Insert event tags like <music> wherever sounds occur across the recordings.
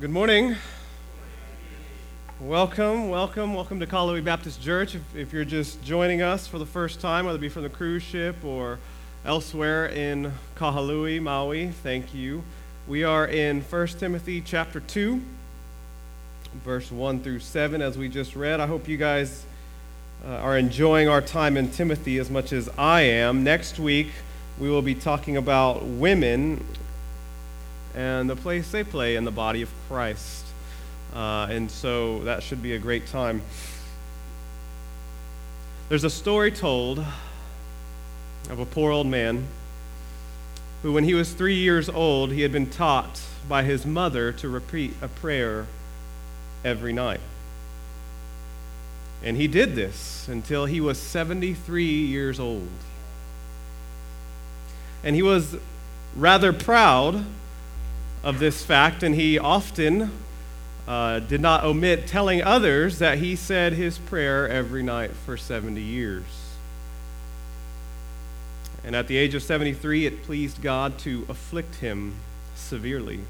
Good morning. Welcome, welcome, welcome to Kahului Baptist Church. If, if, you're just joining us for the first time, whether it be from the cruise ship or elsewhere in Kahului, Maui, thank you. We are in 1 Timothy chapter 2, verse 1 through 7, as we just read. I hope you guys uh, are enjoying our time in Timothy as much as I am. Next week, we will be talking about women and the place they play in the body of Christ. Uh, and so that should be a great time. There's a story told of a poor old man who, when he was three years old, he had been taught by his mother to repeat a prayer every night. And he did this until he was 73 years old. And he was rather proud of this fact, and he often uh, did not omit telling others that he said his prayer every night for 70 years. And at the age of 73, it pleased God to afflict him severely.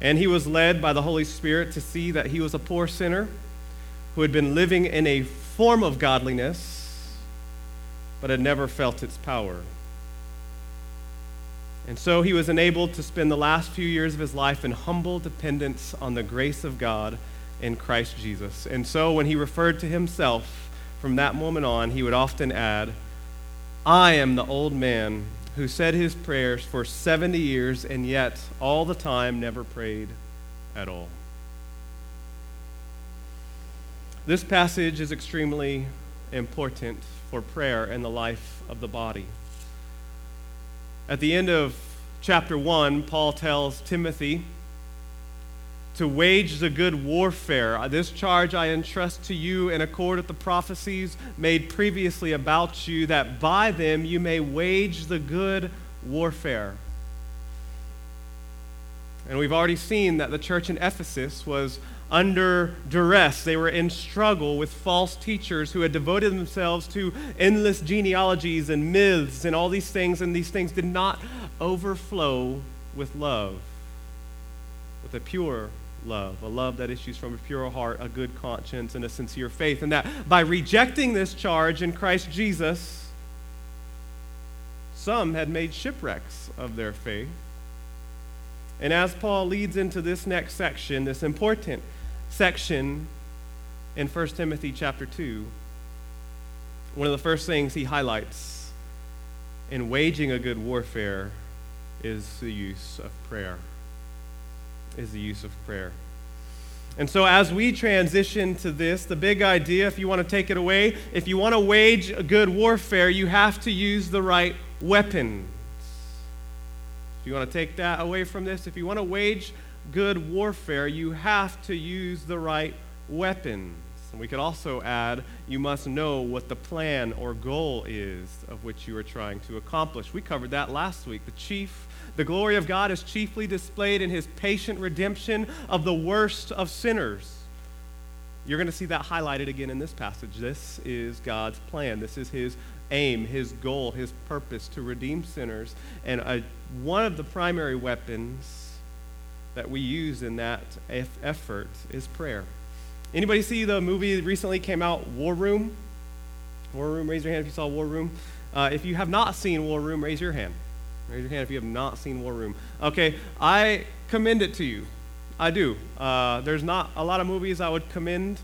And he was led by the Holy Spirit to see that he was a poor sinner who had been living in a form of godliness, but had never felt its power. And so he was enabled to spend the last few years of his life in humble dependence on the grace of God in Christ Jesus. And so when he referred to himself from that moment on, he would often add, I am the old man who said his prayers for 70 years and yet all the time never prayed at all. This passage is extremely important for prayer in the life of the body. At the end of chapter 1, Paul tells Timothy to wage the good warfare. Uh, this charge I entrust to you in accord with the prophecies made previously about you, that by them you may wage the good warfare. And we've already seen that the church in Ephesus was under duress. They were in struggle with false teachers who had devoted themselves to endless genealogies and myths and all these things, and these things did not overflow with love, with a pure love, a love that issues from a pure heart, a good conscience, and a sincere faith. And that by rejecting this charge in Christ Jesus, some had made shipwrecks of their faith. And as Paul leads into this next section, this important section in 1 Timothy chapter 2, one of the first things he highlights in waging a good warfare is the use of prayer. Is the use of prayer. And so, as we transition to this, the big idea, if you want to take it away, if you want to wage a good warfare, you have to use the right weapons. If you want to take that away from this, if you want to wage good warfare, you have to use the right weapons. And we could also add, you must know what the plan or goal is of which you are trying to accomplish. We covered that last week. The chief, the glory of God is chiefly displayed in his patient redemption of the worst of sinners. You're going to see that highlighted again in this passage. This is God's plan. This is his aim, his goal, his purpose to redeem sinners. And a, one of the primary weapons that we use in that effort is prayer. Anybody see the movie recently came out, War Room? War Room, raise your hand if you saw War Room. Uh, if you have not seen War Room, raise your hand. Raise your hand if you have not seen War Room. Okay, I commend it to you. I do. Uh, there's not a lot of movies I would commend.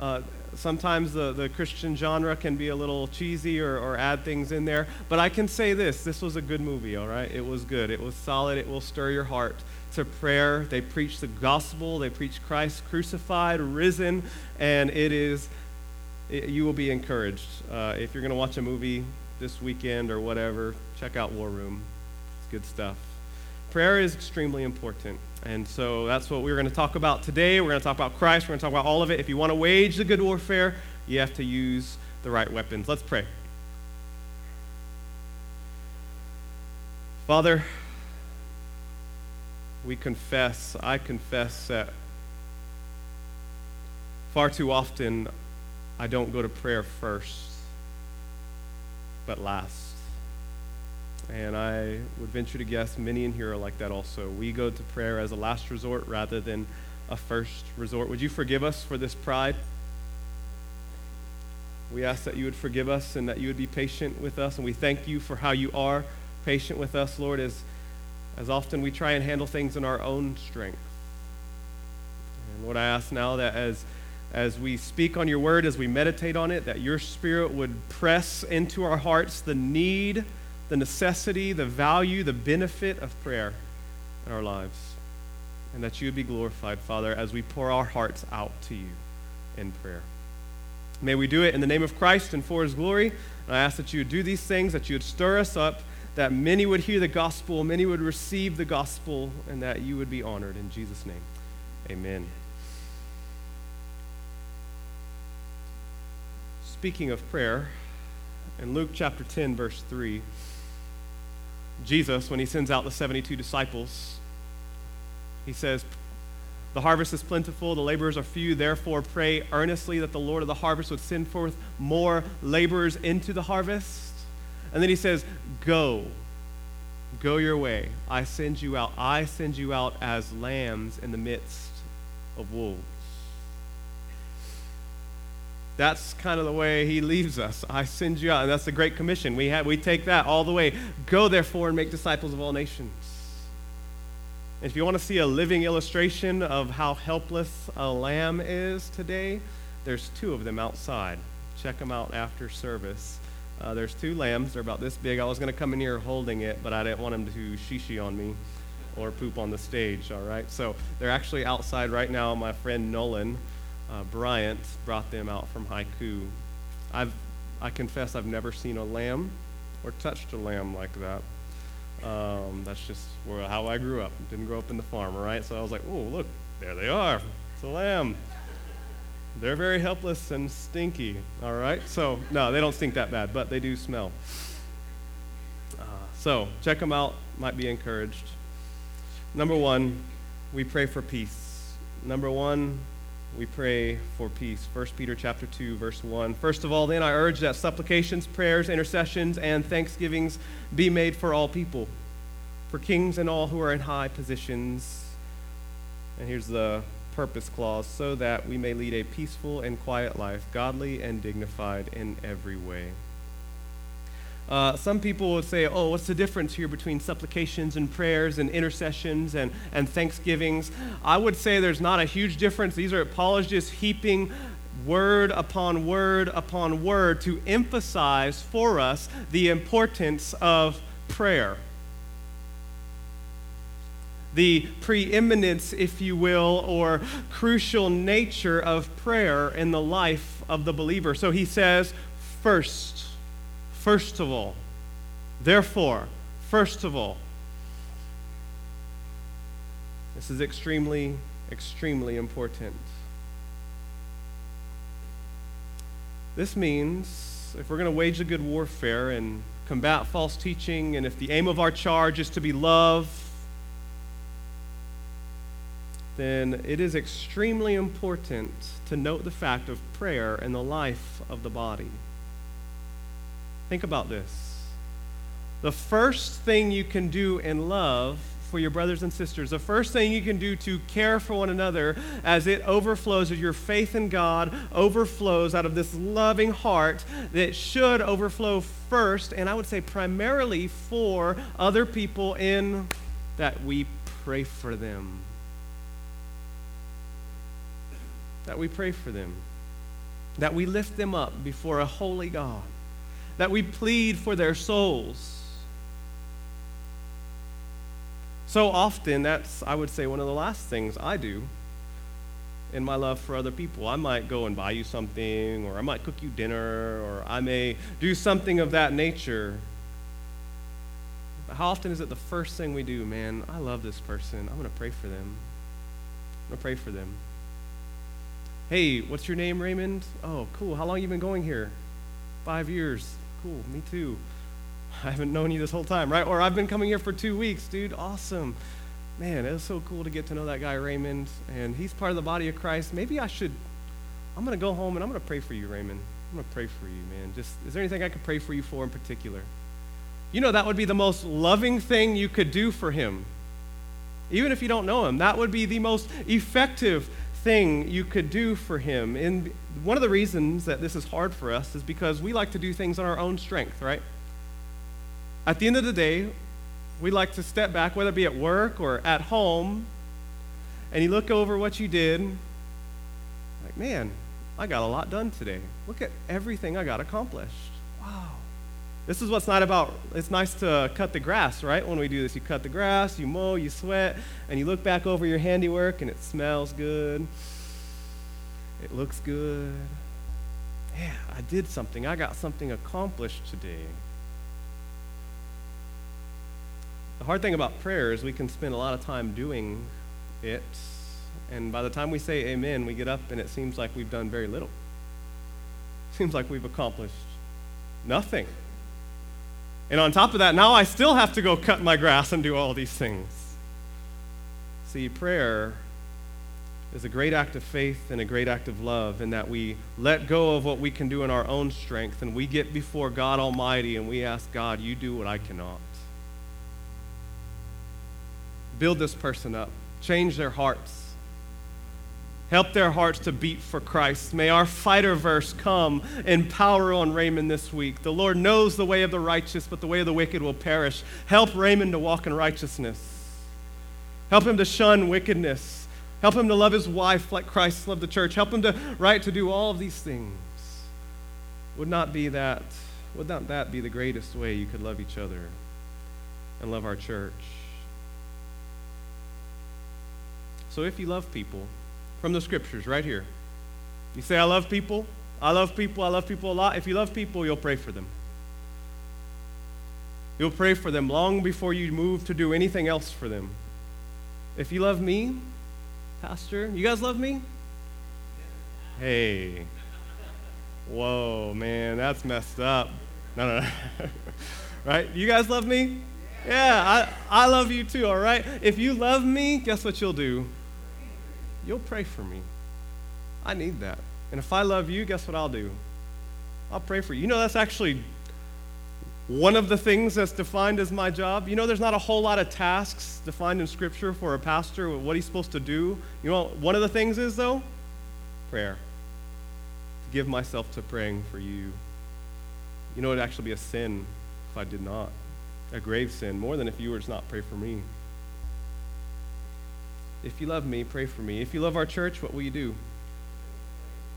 Uh, sometimes the, the Christian genre can be a little cheesy or, or add things in there. But I can say this this was a good movie, all right? It was good. It was solid. It will stir your heart to prayer. They preach the gospel, they preach Christ crucified, risen, and it is, it, you will be encouraged. Uh, if you're going to watch a movie this weekend or whatever, check out War Room. It's good stuff. Prayer is extremely important. And so that's what we're going to talk about today. We're going to talk about Christ. We're going to talk about all of it. If you want to wage the good warfare, you have to use the right weapons. Let's pray. Father, we confess, I confess that far too often I don't go to prayer first, but last. And I would venture to guess many in here are like that also. We go to prayer as a last resort rather than a first resort. Would you forgive us for this pride? We ask that you would forgive us and that you would be patient with us. And we thank you for how you are patient with us, Lord, as, as often we try and handle things in our own strength. And Lord, I ask now that as, as we speak on your word, as we meditate on it, that your spirit would press into our hearts the need, the necessity, the value, the benefit of prayer in our lives. And that you would be glorified, Father, as we pour our hearts out to you in prayer. May we do it in the name of Christ and for his glory. And I ask that you would do these things, that you would stir us up, that many would hear the gospel, many would receive the gospel, and that you would be honored. In Jesus' name, amen. Speaking of prayer, in Luke chapter 10, verse 3, Jesus, when he sends out the 72 disciples, he says, the harvest is plentiful, the laborers are few. Therefore, pray earnestly that the Lord of the harvest would send forth more laborers into the harvest. And then he says, Go, go your way. I send you out. I send you out as lambs in the midst of wolves. That's kind of the way he leaves us. I send you out. And that's the Great Commission. We, have, we take that all the way. Go, therefore, and make disciples of all nations. And if you want to see a living illustration of how helpless a lamb is today, there's two of them outside. Check them out after service. Uh, there's two lambs. They're about this big. I was going to come in here holding it, but I didn't want them to shishi on me or poop on the stage, all right? So they're actually outside right now. My friend Nolan uh, Bryant brought them out from Haiku. I've, I confess I've never seen a lamb or touched a lamb like that. Um, that's just where, how I grew up. Didn't grow up in the farm, right? So I was like, oh, look, there they are. It's a lamb. They're very helpless and stinky, all right? So, no, they don't stink that bad, but they do smell. Uh, so, check them out. Might be encouraged. Number one, we pray for peace. Number one, we pray for peace. 1 Peter chapter 2 verse 1. First of all, then I urge that supplications, prayers, intercessions and thanksgivings be made for all people, for kings and all who are in high positions. And here's the purpose clause so that we may lead a peaceful and quiet life, godly and dignified in every way. Uh, some people would say, oh, what's the difference here between supplications and prayers and intercessions and, and thanksgivings? I would say there's not a huge difference. These are, just heaping word upon word upon word to emphasize for us the importance of prayer. The preeminence, if you will, or crucial nature of prayer in the life of the believer. So he says, first, First of all, therefore, first of all, this is extremely, extremely important. This means if we're going to wage a good warfare and combat false teaching, and if the aim of our charge is to be love, then it is extremely important to note the fact of prayer in the life of the body. Think about this. The first thing you can do in love for your brothers and sisters, the first thing you can do to care for one another as it overflows, as your faith in God overflows out of this loving heart that should overflow first, and I would say primarily for other people, in that we pray for them. That we pray for them. That we lift them up before a holy God that we plead for their souls. So often, that's, I would say, one of the last things I do in my love for other people. I might go and buy you something, or I might cook you dinner, or I may do something of that nature. But how often is it the first thing we do? Man, I love this person. I'm going to pray for them. I'm going to pray for them. Hey, what's your name, Raymond? Oh, cool. How long you been going here? Five years cool, me too. <laughs> I haven't known you this whole time, right? Or I've been coming here for two weeks, dude. Awesome. Man, it was so cool to get to know that guy, Raymond, and he's part of the body of Christ. Maybe I should, I'm going to go home and I'm going to pray for you, Raymond. I'm going to pray for you, man. Just, is there anything I can pray for you for in particular? you know that would be the most loving thing you could do for him. Even if you don't know him, that would be the most effective thing you could do for him. And one of the reasons that this is hard for us is because we like to do things on our own strength, right? At the end of the day, we like to step back, whether it be at work or at home, and you look over what you did, like, man, I got a lot done today. Look at everything I got accomplished. Wow. This is what's not about, it's nice to cut the grass, right? When we do this, you cut the grass, you mow, you sweat, and you look back over your handiwork and it smells good. It looks good. Yeah, I did something. I got something accomplished today. The hard thing about prayer is we can spend a lot of time doing it, and by the time we say amen, we get up and it seems like we've done very little. Seems like we've accomplished nothing. And on top of that, now I still have to go cut my grass and do all these things. See, prayer is a great act of faith and a great act of love in that we let go of what we can do in our own strength and we get before God Almighty and we ask God, You do what I cannot. Build this person up, change their hearts. Help their hearts to beat for Christ. May our fighter verse come and power on Raymond this week. The Lord knows the way of the righteous, but the way of the wicked will perish. Help Raymond to walk in righteousness. Help him to shun wickedness. Help him to love his wife like Christ loved the church. Help him to right to do all of these things. Would not be that would not that be the greatest way you could love each other and love our church? So if you love people, from the scriptures right here. You say, I love people. I love people. I love people a lot. If you love people, you'll pray for them. You'll pray for them long before you move to do anything else for them. If you love me, Pastor, you guys love me? Hey. Whoa, man, that's messed up. No, no, no. <laughs> right? You guys love me? Yeah, I, I love you too, all right? If you love me, guess what you'll do? You'll pray for me. I need that. And if I love you, guess what I'll do? I'll pray for you. You know, that's actually one of the things that's defined as my job. You know, there's not a whole lot of tasks defined in Scripture for a pastor, what he's supposed to do. You know, one of the things is, though, prayer. To give myself to praying for you. You know, it'd actually be a sin if I did not. A grave sin, more than if you were to not pray for me. If you love me, pray for me. If you love our church, what will you do?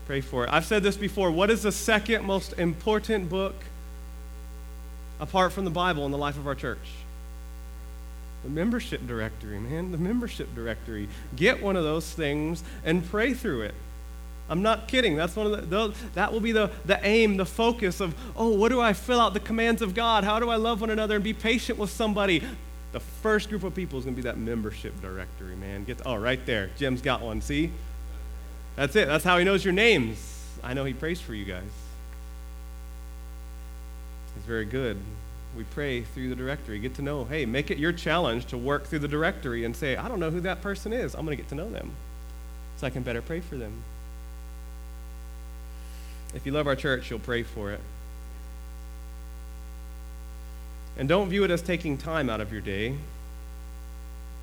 Pray for it. I've said this before. What is the second most important book apart from the Bible in the life of our church? The membership directory, man. The membership directory. Get one of those things and pray through it. I'm not kidding. That's one of the, those, that will be the, the aim, the focus of, oh, what do I fill out the commands of God? How do I love one another and be patient with somebody? The first group of people is going to be that membership directory, man. Get to, oh, right there. Jim's got one. See? That's it. That's how he knows your names. I know he prays for you guys. It's very good. We pray through the directory. Get to know, hey, make it your challenge to work through the directory and say, I don't know who that person is. I'm going to get to know them so I can better pray for them. If you love our church, you'll pray for it. And don't view it as taking time out of your day,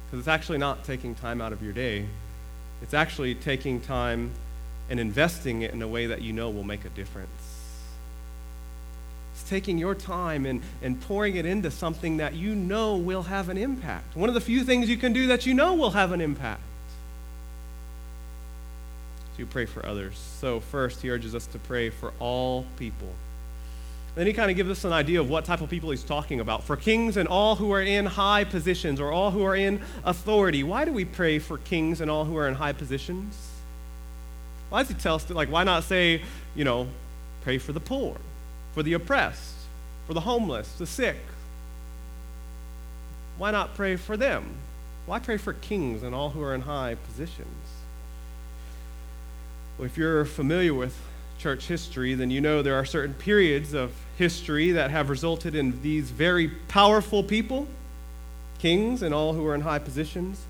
because it's actually not taking time out of your day. It's actually taking time and investing it in a way that you know will make a difference. It's taking your time and, and pouring it into something that you know will have an impact. One of the few things you can do that you know will have an impact. So you pray for others. So, first, he urges us to pray for all people. Then he kind of gives us an idea of what type of people he's talking about. For kings and all who are in high positions or all who are in authority. Why do we pray for kings and all who are in high positions? Why does he tell us, like, why not say, you know, pray for the poor, for the oppressed, for the homeless, the sick? Why not pray for them? Why pray for kings and all who are in high positions? Well, if you're familiar with church history, then you know there are certain periods of history that have resulted in these very powerful people, kings and all who are in high positions,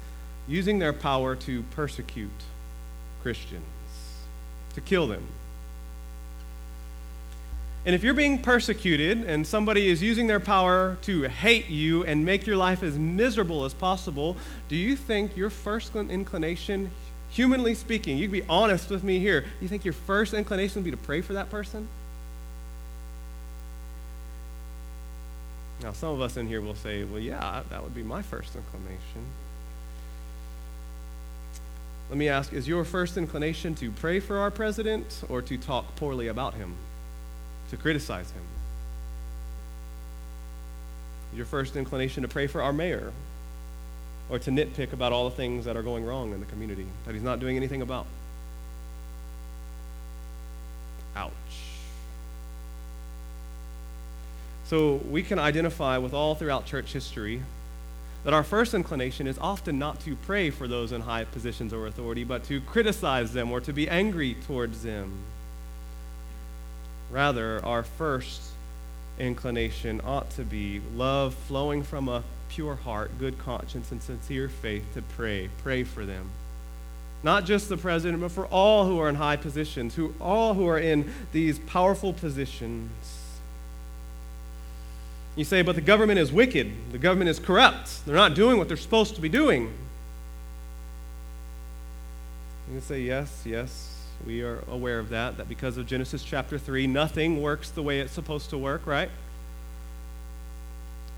using their power to persecute Christians, to kill them. And if you're being persecuted and somebody is using their power to hate you and make your life as miserable as possible, do you think your first inclination, humanly speaking, you can be honest with me here, you think your first inclination would be to pray for that person? Now, some of us in here will say, well, yeah, that would be my first inclination. Let me ask is your first inclination to pray for our president or to talk poorly about him? to criticize him? Your first inclination to pray for our mayor or to nitpick about all the things that are going wrong in the community that he's not doing anything about? Ouch. So we can identify with all throughout church history that our first inclination is often not to pray for those in high positions or authority, but to criticize them or to be angry towards them. Rather, our first inclination ought to be love flowing from a pure heart, good conscience, and sincere faith to pray. Pray for them. Not just the president, but for all who are in high positions, who all who are in these powerful positions. You say, but the government is wicked. The government is corrupt. They're not doing what they're supposed to be doing. You say, yes, yes, we are aware of that, that because of Genesis chapter 3, nothing works the way it's supposed to work, right?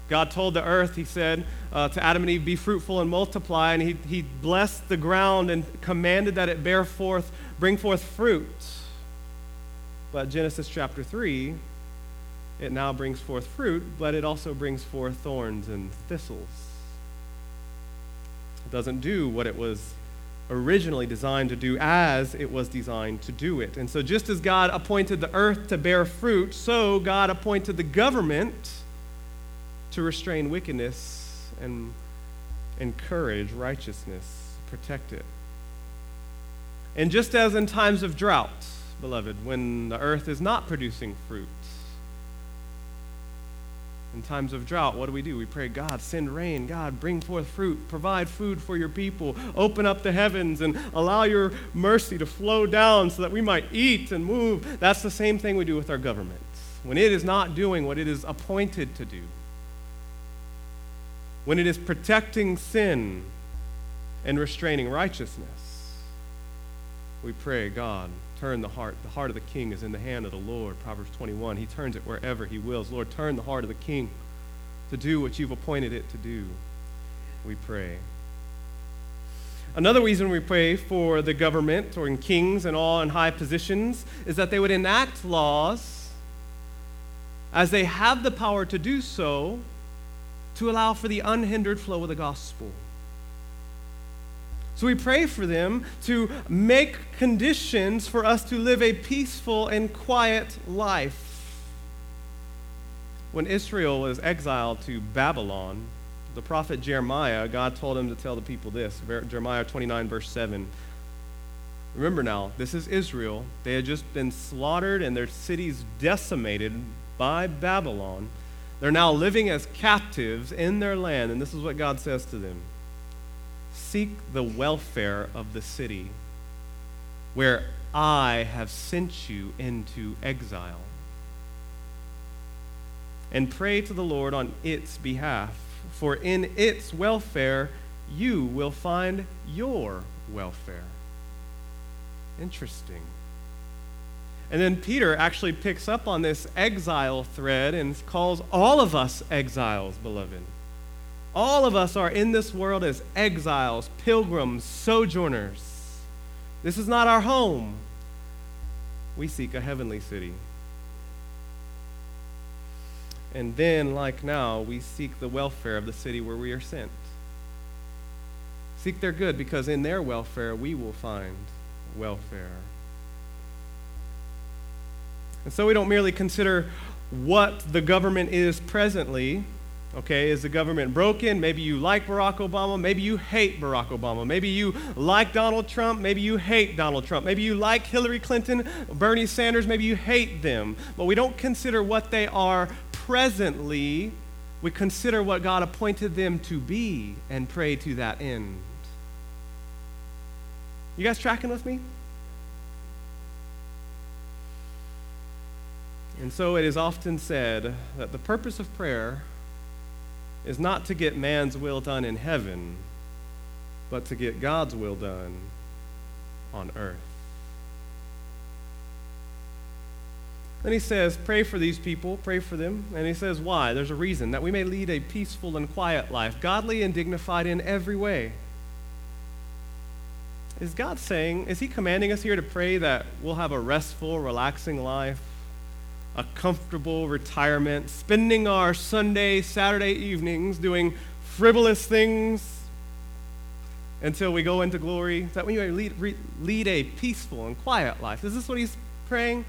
God told the earth, He said uh, to Adam and Eve, Be fruitful and multiply. And he, he blessed the ground and commanded that it bear forth, bring forth fruit. But Genesis chapter 3, it now brings forth fruit, but it also brings forth thorns and thistles. It doesn't do what it was originally designed to do as it was designed to do it. And so, just as God appointed the earth to bear fruit, so God appointed the government to restrain wickedness and encourage righteousness, protect it. And just as in times of drought, beloved, when the earth is not producing fruit, in times of drought, what do we do? We pray, God, send rain. God, bring forth fruit. Provide food for your people. Open up the heavens and allow your mercy to flow down so that we might eat and move. That's the same thing we do with our government. When it is not doing what it is appointed to do, when it is protecting sin and restraining righteousness, we pray, God, turn the heart. The heart of the king is in the hand of the Lord. Proverbs 21. He turns it wherever he wills. Lord, turn the heart of the king to do what you've appointed it to do. We pray. Another reason we pray for the government or in kings and all in high positions is that they would enact laws as they have the power to do so to allow for the unhindered flow of the gospel. So we pray for them to make conditions for us to live a peaceful and quiet life. When Israel was exiled to Babylon, the prophet Jeremiah, God told him to tell the people this Jeremiah 29, verse 7. Remember now, this is Israel. They had just been slaughtered and their cities decimated by Babylon. They're now living as captives in their land, and this is what God says to them Seek the welfare of the city where I have sent you into exile. And pray to the Lord on its behalf, for in its welfare you will find your welfare. Interesting. And then Peter actually picks up on this exile thread and calls all of us exiles, beloved. All of us are in this world as exiles, pilgrims, sojourners. This is not our home. We seek a heavenly city. And then, like now, we seek the welfare of the city where we are sent. Seek their good because in their welfare we will find welfare. And so we don't merely consider what the government is presently Okay, is the government broken? Maybe you like Barack Obama. Maybe you hate Barack Obama. Maybe you like Donald Trump. Maybe you hate Donald Trump. Maybe you like Hillary Clinton, Bernie Sanders. Maybe you hate them. But we don't consider what they are presently. We consider what God appointed them to be and pray to that end. You guys tracking with me? And so it is often said that the purpose of prayer is not to get man's will done in heaven, but to get God's will done on earth. Then he says, Pray for these people, pray for them. And he says, Why? There's a reason that we may lead a peaceful and quiet life, godly and dignified in every way. Is God saying, is he commanding us here to pray that we'll have a restful, relaxing life, a comfortable retirement, spending our Sunday, Saturday evenings doing frivolous things until we go into glory? That we may lead, lead a peaceful and quiet life? Is this what he's praying?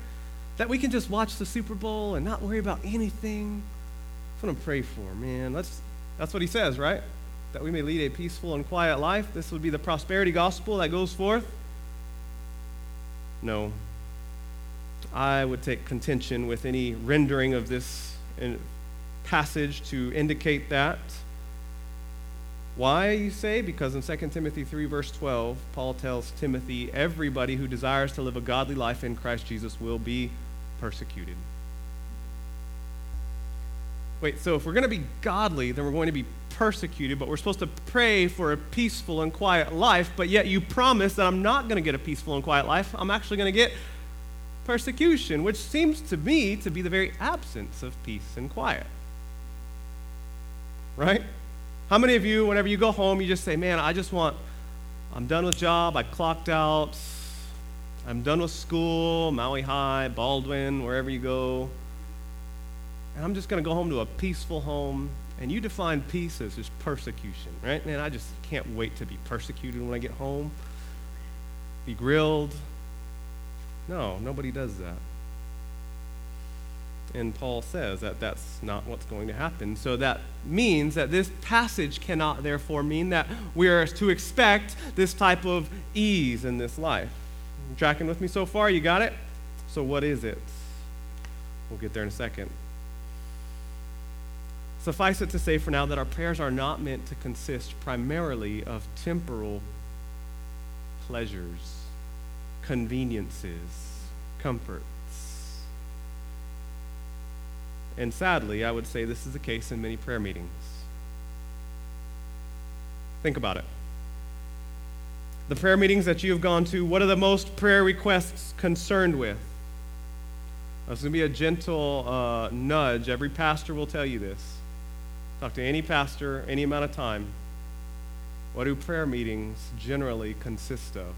That we can just watch the Super Bowl and not worry about anything. That's what I'm praying for, man. That's, that's what he says, right? That we may lead a peaceful and quiet life. This would be the prosperity gospel that goes forth. No. I would take contention with any rendering of this passage to indicate that. Why, you say? Because in 2 Timothy 3, verse 12, Paul tells Timothy, everybody who desires to live a godly life in Christ Jesus will be persecuted. Wait, so if we're going to be godly, then we're going to be persecuted, but we're supposed to pray for a peaceful and quiet life, but yet you promise that I'm not going to get a peaceful and quiet life. I'm actually going to get persecution, which seems to me to be the very absence of peace and quiet. Right? How many of you, whenever you go home, you just say, Man, I just want, I'm done with job, I clocked out, I'm done with school, Maui High, Baldwin, wherever you go. And I'm just going to go home to a peaceful home. And you define peace as just persecution, right? Man, I just can't wait to be persecuted when I get home, be grilled. No, nobody does that. And Paul says that that's not what's going to happen. So that means that this passage cannot, therefore, mean that we are to expect this type of ease in this life. You tracking with me so far? You got it? So, what is it? We'll get there in a second. Suffice it to say for now that our prayers are not meant to consist primarily of temporal pleasures, conveniences, comforts. And sadly, I would say this is the case in many prayer meetings. Think about it the prayer meetings that you have gone to, what are the most prayer requests concerned with? Is going to be a gentle uh, nudge. Every pastor will tell you this. Talk to any pastor, any amount of time. What do prayer meetings generally consist of?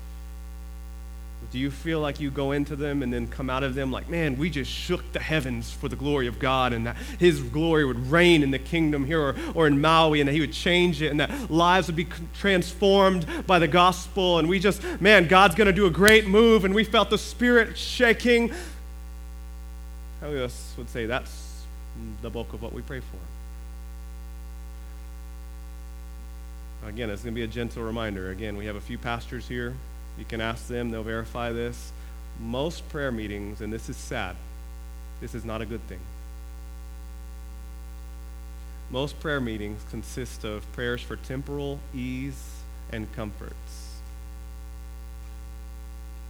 Do you feel like you go into them and then come out of them like, man, we just shook the heavens for the glory of God and that His glory would reign in the kingdom here or, or in Maui and that He would change it and that lives would be transformed by the gospel and we just, man, God's going to do a great move and we felt the Spirit shaking? How of us would say that's the bulk of what we pray for? Again, it's going to be a gentle reminder. Again, we have a few pastors here. You can ask them, they'll verify this. Most prayer meetings, and this is sad, this is not a good thing. Most prayer meetings consist of prayers for temporal ease and comforts.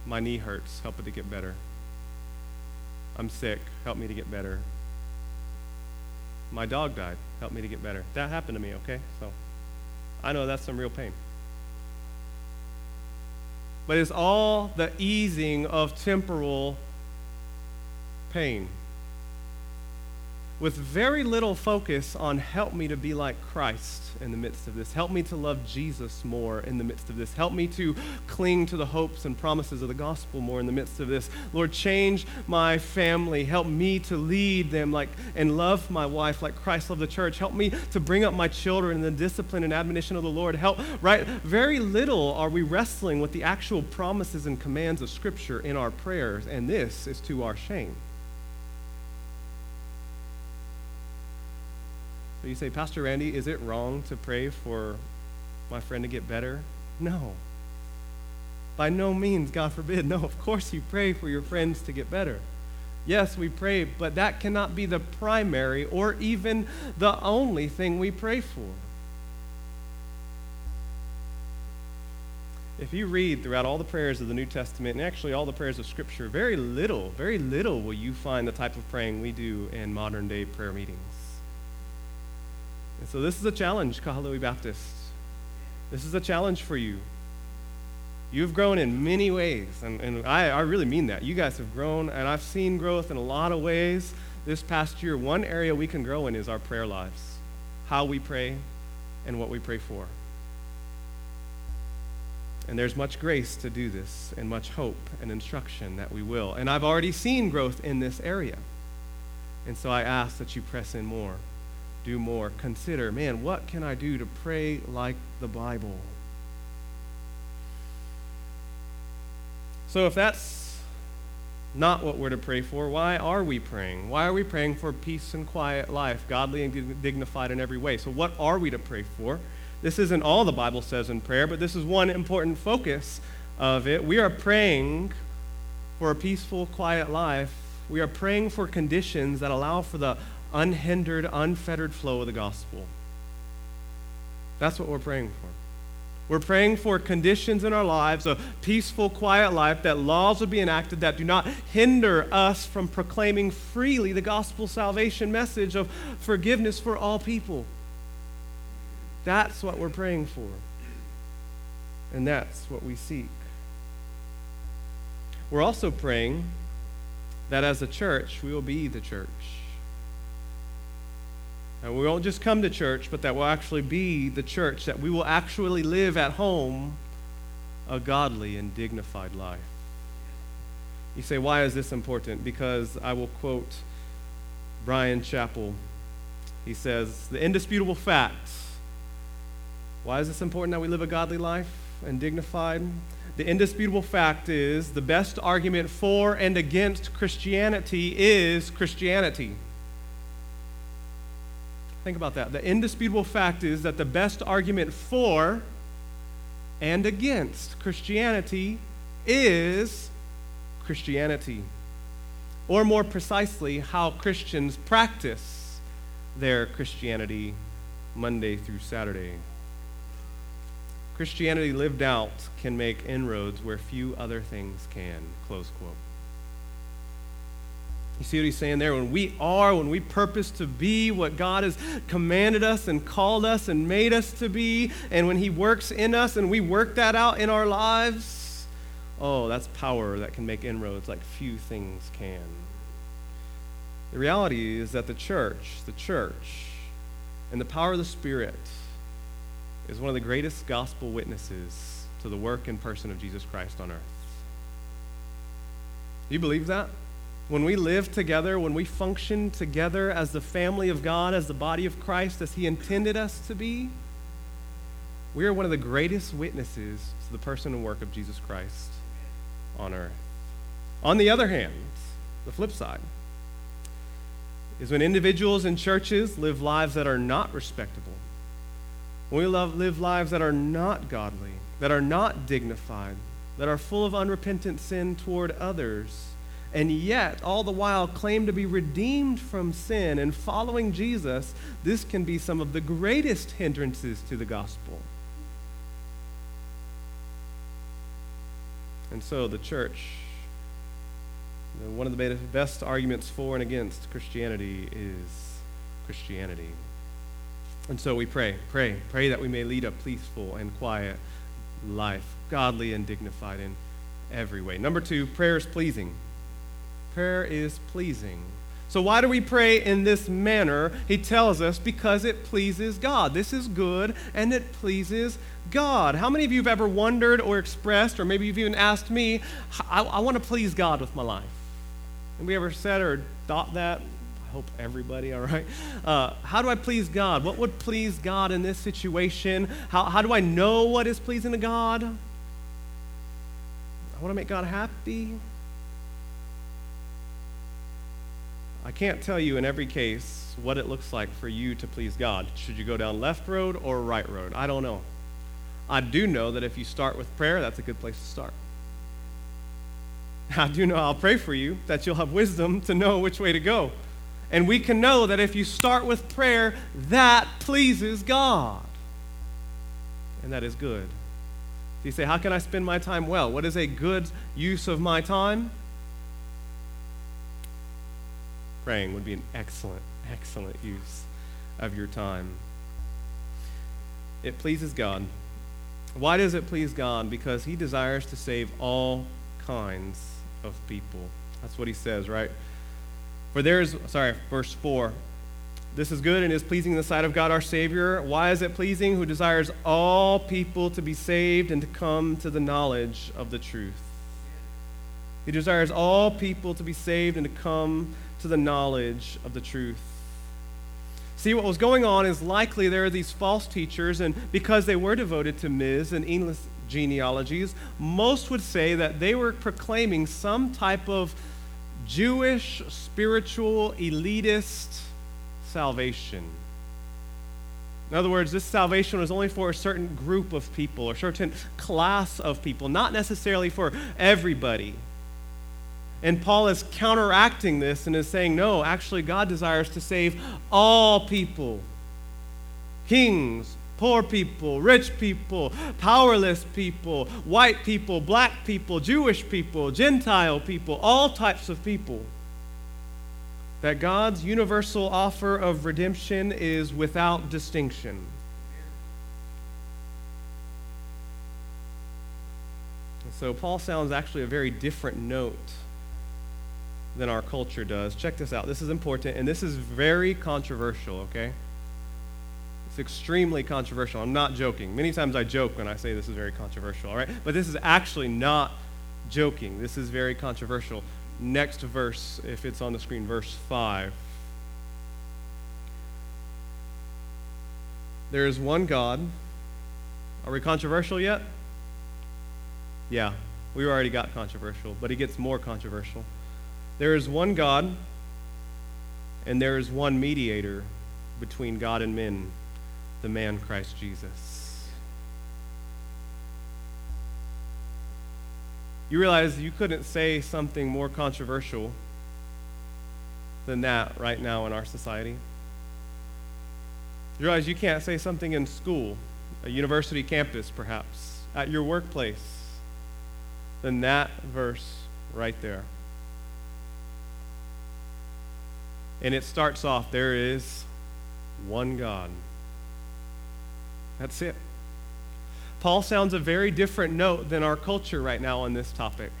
My knee hurts, help it to get better. I'm sick, help me to get better. My dog died, help me to get better. That happened to me, okay? So I know that's some real pain but it's all the easing of temporal pain with very little focus on help me to be like Christ in the midst of this. Help me to love Jesus more in the midst of this. Help me to cling to the hopes and promises of the gospel more in the midst of this. Lord, change my family. Help me to lead them like and love my wife like Christ loved the church. Help me to bring up my children in the discipline and admonition of the Lord. Help, right? Very little are we wrestling with the actual promises and commands of Scripture in our prayers, and this is to our shame. So you say, Pastor Randy, is it wrong to pray for my friend to get better? No. By no means, God forbid. No, of course you pray for your friends to get better. Yes, we pray, but that cannot be the primary or even the only thing we pray for. if you read throughout all the prayers of the New Testament and actually all the prayers of Scripture, very little, very little will you find the type of praying we do in modern day prayer meetings. And so this is a challenge, Kahului Baptist. This is a challenge for you. You've grown in many ways, and, and I, I really mean that. You guys have grown, and I've seen growth in a lot of ways this past year. One area we can grow in is our prayer lives, how we pray, and what we pray for. And there's much grace to do this, and much hope and instruction that we will. And I've already seen growth in this area. And so I ask that you press in more, do more, consider man, what can I do to pray like the Bible? So if that's not what we're to pray for, why are we praying? Why are we praying for peace and quiet life, godly and dignified in every way? So what are we to pray for? This isn't all the Bible says in prayer, but this is one important focus of it. We are praying for a peaceful, quiet life. We are praying for conditions that allow for the unhindered, unfettered flow of the gospel. That's what we're praying for. We're praying for conditions in our lives, a peaceful, quiet life, that laws would be enacted that do not hinder us from proclaiming freely the gospel salvation message of forgiveness for all people. That's what we're praying for. And that's what we seek. We're also praying that as a church, we will be the church. And we won't just come to church, but that we'll actually be the church, that we will actually live at home a godly and dignified life. You say, why is this important? Because I will quote Bryan Chapell. He says, The indisputable fact. Why is this important that we live a godly life and dignified? The indisputable fact is the best argument for and against Christianity is Christianity. Think about that. The indisputable fact is that the best argument for and against Christianity is Christianity. Or more precisely, how Christians practice their Christianity Monday through Saturday. Christianity lived out can make inroads where few other things can. Close quote. You see what he's saying there? When we are, when we purpose to be what God has commanded us and called us and made us to be, and when he works in us and we work that out in our lives, oh, that's power that can make inroads like few things can. The reality is that the church, the church, and the power of the Spirit is one of the greatest gospel witnesses to the work and person of Jesus Christ on earth. Do you believe that? When we live together, when we function together as the family of God, as the body of Christ, as He intended us to be, we are one of the greatest witnesses to the person and work of Jesus Christ on earth. On the other hand, the flip side is when individuals and churches live lives that are not respectable, when we love, live lives that are not godly, that are not dignified, that are full of unrepentant sin toward others and yet all the while claim to be redeemed from sin and following Jesus, this can be some of the greatest hindrances to the gospel. And so the church, one of the best arguments for and against Christianity is Christianity. And so we pray, pray, pray that we may lead a peaceful and quiet life, godly and dignified in every way. Number two, prayer is pleasing. Prayer is pleasing. So, why do we pray in this manner? He tells us because it pleases God. This is good and it pleases God. How many of you have ever wondered or expressed, or maybe you've even asked me, I, I want to please God with my life? Have we ever said or thought that? I hope everybody, all right? Uh, how do I please God? What would please God in this situation? How, how do I know what is pleasing to God? I want to make God happy. I can't tell you in every case what it looks like for you to please God. Should you go down left road or right road? I don't know. I do know that if you start with prayer, that's a good place to start. I do know I'll pray for you that you'll have wisdom to know which way to go. And we can know that if you start with prayer, that pleases God. And that is good. you say, How can I spend my time well? What is a good use of my time? Praying would be an excellent, excellent use of your time. It pleases God. Why does it please God? Because He desires to save all kinds of people. That's what He says, right? For there is, sorry, verse 4. This is good and is pleasing in the sight of God our Savior. Why is it pleasing? Who desires all people to be saved and to come to the knowledge of the truth. He desires all people to be saved and to come to the knowledge of the truth. See, what was going on is likely there are these false teachers, and because they were devoted to Ms. and English genealogies, most would say that they were proclaiming some type of Jewish, spiritual, elitist salvation. In other words, this salvation was only for a certain group of people, or a certain class of people, not necessarily for everybody. And Paul is counteracting this and is saying, no, actually, God desires to save all people. Kings, poor people, rich people, powerless people, white people, black people, Jewish people, Gentile people, all types of people. That God's universal offer of redemption is without distinction. So, Paul sounds actually a very different note than our culture does. Check this out. This is important, and this is very controversial, okay? It's extremely controversial. I'm not joking. Many times I joke when I say this is very controversial, all right? But this is actually not joking. This is very controversial next verse, if it's on the screen, verse 5. There is one God. Are we controversial yet? Yeah, we already got controversial, but it gets more controversial. There is one God, and there is one mediator between God and men, the man Christ Jesus. you realize you couldn't say something more controversial than that right now in our society. You realize you can't say something in school, a university campus perhaps, at your workplace, than that verse right there. And it starts off there is one God. That's it. Paul sounds a very different note than our culture right now on this topic.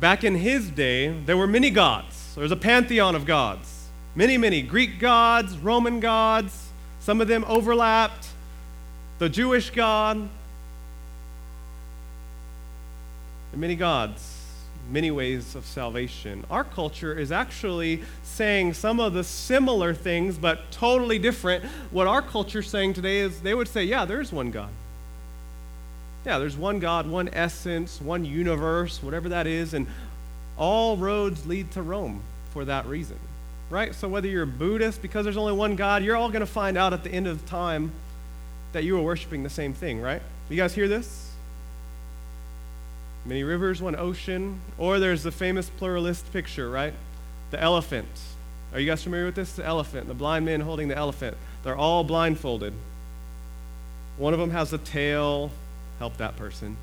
Back in his day, there were many gods. There was a pantheon of gods. Many, many Greek gods, Roman gods. Some of them overlapped. The Jewish God. And many gods, many ways of salvation. Our culture is actually saying some of the similar things, but totally different. What our culture is saying today is they would say, yeah, there's one God. Yeah, there's one God, one essence, one universe, whatever that is, and all roads lead to Rome for that reason. Right? So whether you're a Buddhist, because there's only one God, you're all going to find out at the end of time that you are worshiping the same thing, right? You guys hear this? Many rivers, one ocean. Or there's the famous pluralist picture, right? The elephant. Are you guys familiar with this? The elephant, the blind man holding the elephant. They're all blindfolded. One of them has a tail, help that person.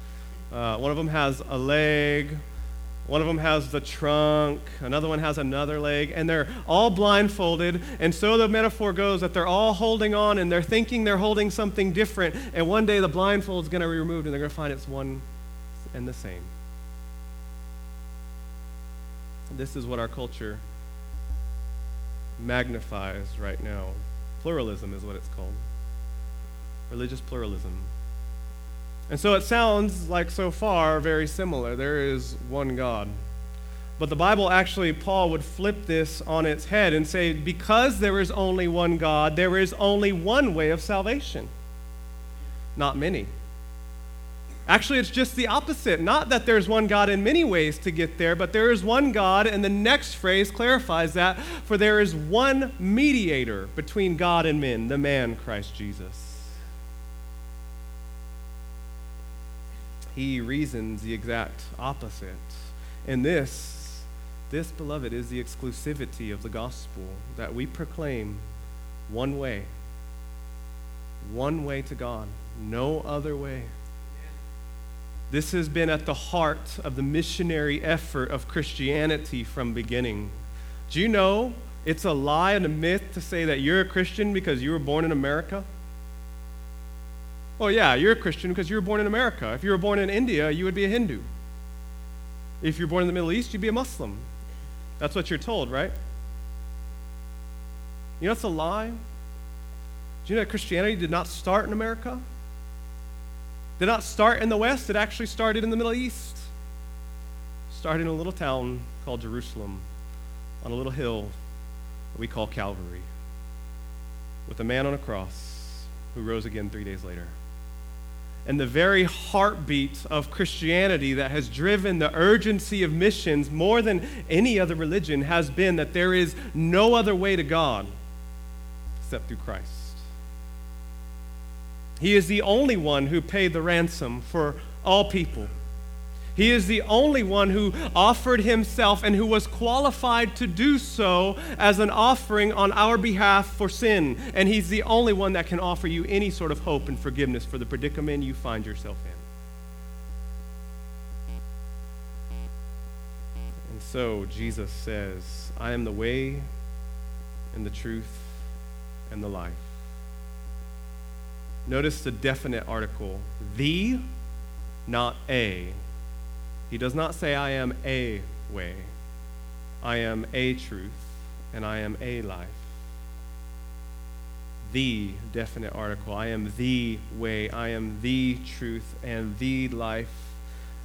Uh, one of them has a leg. One of them has the trunk. Another one has another leg. And they're all blindfolded. And so the metaphor goes that they're all holding on and they're thinking they're holding something different. And one day the blindfold is going to be removed and they're going to find it's one and the same. This is what our culture magnifies right now. Pluralism is what it's called. Religious pluralism. And so it sounds like so far very similar. There is one God. But the Bible actually, Paul would flip this on its head and say, because there is only one God, there is only one way of salvation, not many. Actually, it's just the opposite. Not that there's one God in many ways to get there, but there is one God, and the next phrase clarifies that, for there is one mediator between God and men, the man Christ Jesus. he reasons the exact opposite. And this, this, beloved, is the exclusivity of the gospel that we proclaim one way, one way to God, no other way. This has been at the heart of the missionary effort of Christianity from beginning. Do you know it's a lie and a myth to say that you're a Christian because you were born in America? Well, yeah, you're a Christian because you were born in America. If you were born in India, you would be a Hindu. If you're born in the Middle East, you'd be a Muslim. That's what you're told, right? You know, it's a lie. Do you know that Christianity did not start in America? Did not start in the West, it actually started in the Middle East. Started in a little town called Jerusalem, on a little hill that we call Calvary, with a man on a cross who rose again three days later. And the very heartbeat of Christianity that has driven the urgency of missions more than any other religion has been that there is no other way to God except through Christ. He is the only one who paid the ransom for all people. He is the only one who offered himself and who was qualified to do so as an offering on our behalf for sin. And he's the only one that can offer you any sort of hope and forgiveness for the predicament you find yourself in. And so Jesus says, I am the way and the truth and the life. Notice the definite article, the, not a. He does not say, I am a way. I am a truth, and I am a life. The definite article. I am the way. I am the truth and the life.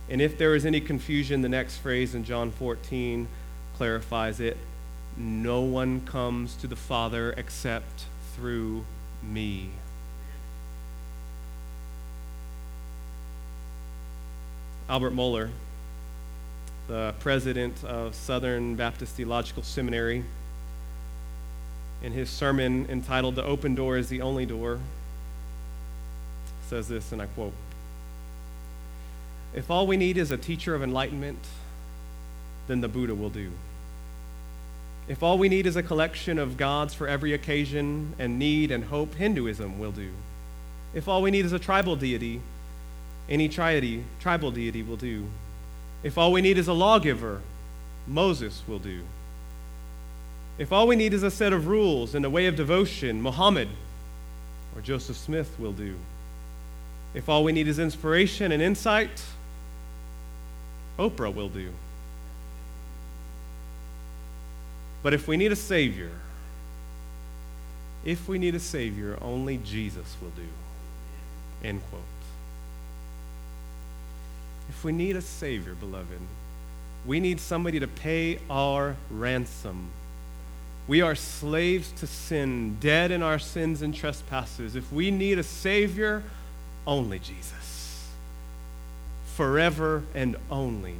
And if there is any confusion, the next phrase in John 14 clarifies it. No one comes to the Father except through me. Albert Mohler, the president of Southern Baptist Theological Seminary, in his sermon entitled The Open Door is the Only Door, says this, and I quote If all we need is a teacher of enlightenment, then the Buddha will do. If all we need is a collection of gods for every occasion and need and hope, Hinduism will do. If all we need is a tribal deity, any triady, tribal deity will do. If all we need is a lawgiver, Moses will do. If all we need is a set of rules and a way of devotion, Muhammad or Joseph Smith will do. If all we need is inspiration and insight, Oprah will do. But if we need a Savior, if we need a Savior, only Jesus will do. End quote. If we need a Savior, beloved, we need somebody to pay our ransom. We are slaves to sin, dead in our sins and trespasses. If we need a Savior, only Jesus. Forever and only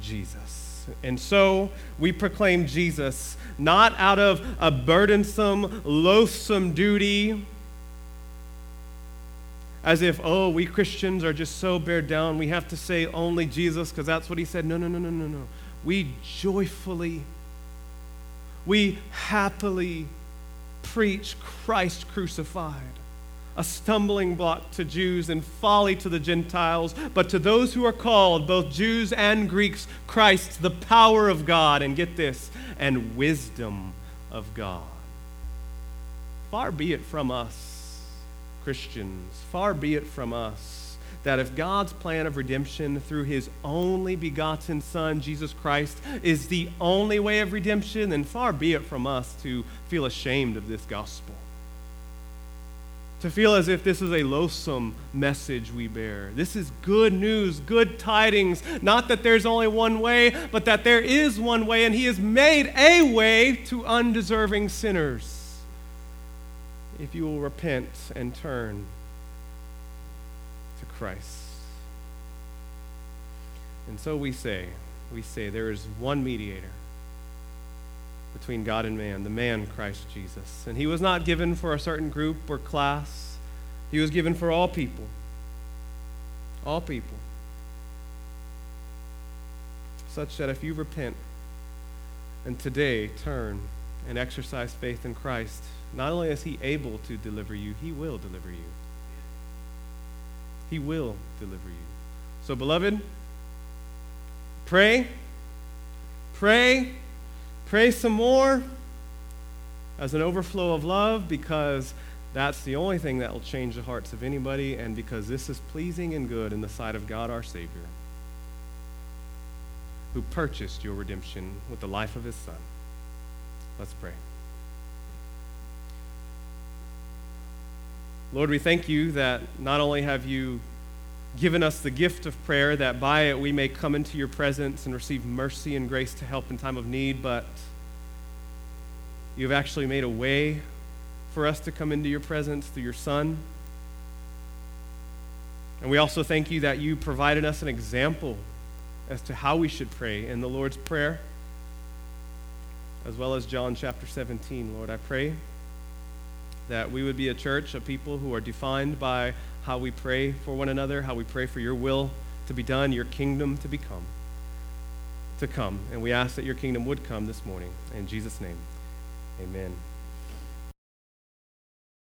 Jesus. And so we proclaim Jesus not out of a burdensome, loathsome duty as if, oh, we Christians are just so bared down, we have to say only Jesus because that's what he said. No, no, no, no, no, no. We joyfully, we happily preach Christ crucified, a stumbling block to Jews and folly to the Gentiles, but to those who are called, both Jews and Greeks, Christ, the power of God, and get this, and wisdom of God. Far be it from us Christians, far be it from us that if God's plan of redemption through his only begotten Son, Jesus Christ, is the only way of redemption, then far be it from us to feel ashamed of this gospel. To feel as if this is a loathsome message we bear. This is good news, good tidings. Not that there's only one way, but that there is one way, and He has made a way to undeserving sinners if you will repent and turn to Christ. And so we say, we say there is one mediator between God and man, the man Christ Jesus. And he was not given for a certain group or class. He was given for all people. All people. Such that if you repent and today turn and exercise faith in Christ, not only is He able to deliver you, He will deliver you. He will deliver you. So, beloved, pray, pray, pray some more as an overflow of love because that's the only thing that will change the hearts of anybody and because this is pleasing and good in the sight of God our Savior who purchased your redemption with the life of his Son. Let's pray. Lord, we thank you that not only have you given us the gift of prayer, that by it we may come into your presence and receive mercy and grace to help in time of need, but you've actually made a way for us to come into your presence through your Son. And we also thank you that you provided us an example as to how we should pray in the Lord's Prayer, as well as John chapter 17. Lord, I pray that we would be a church of people who are defined by how we pray for one another, how we pray for your will to be done, your kingdom to become, to come. And we ask that your kingdom would come this morning. In Jesus' name, amen.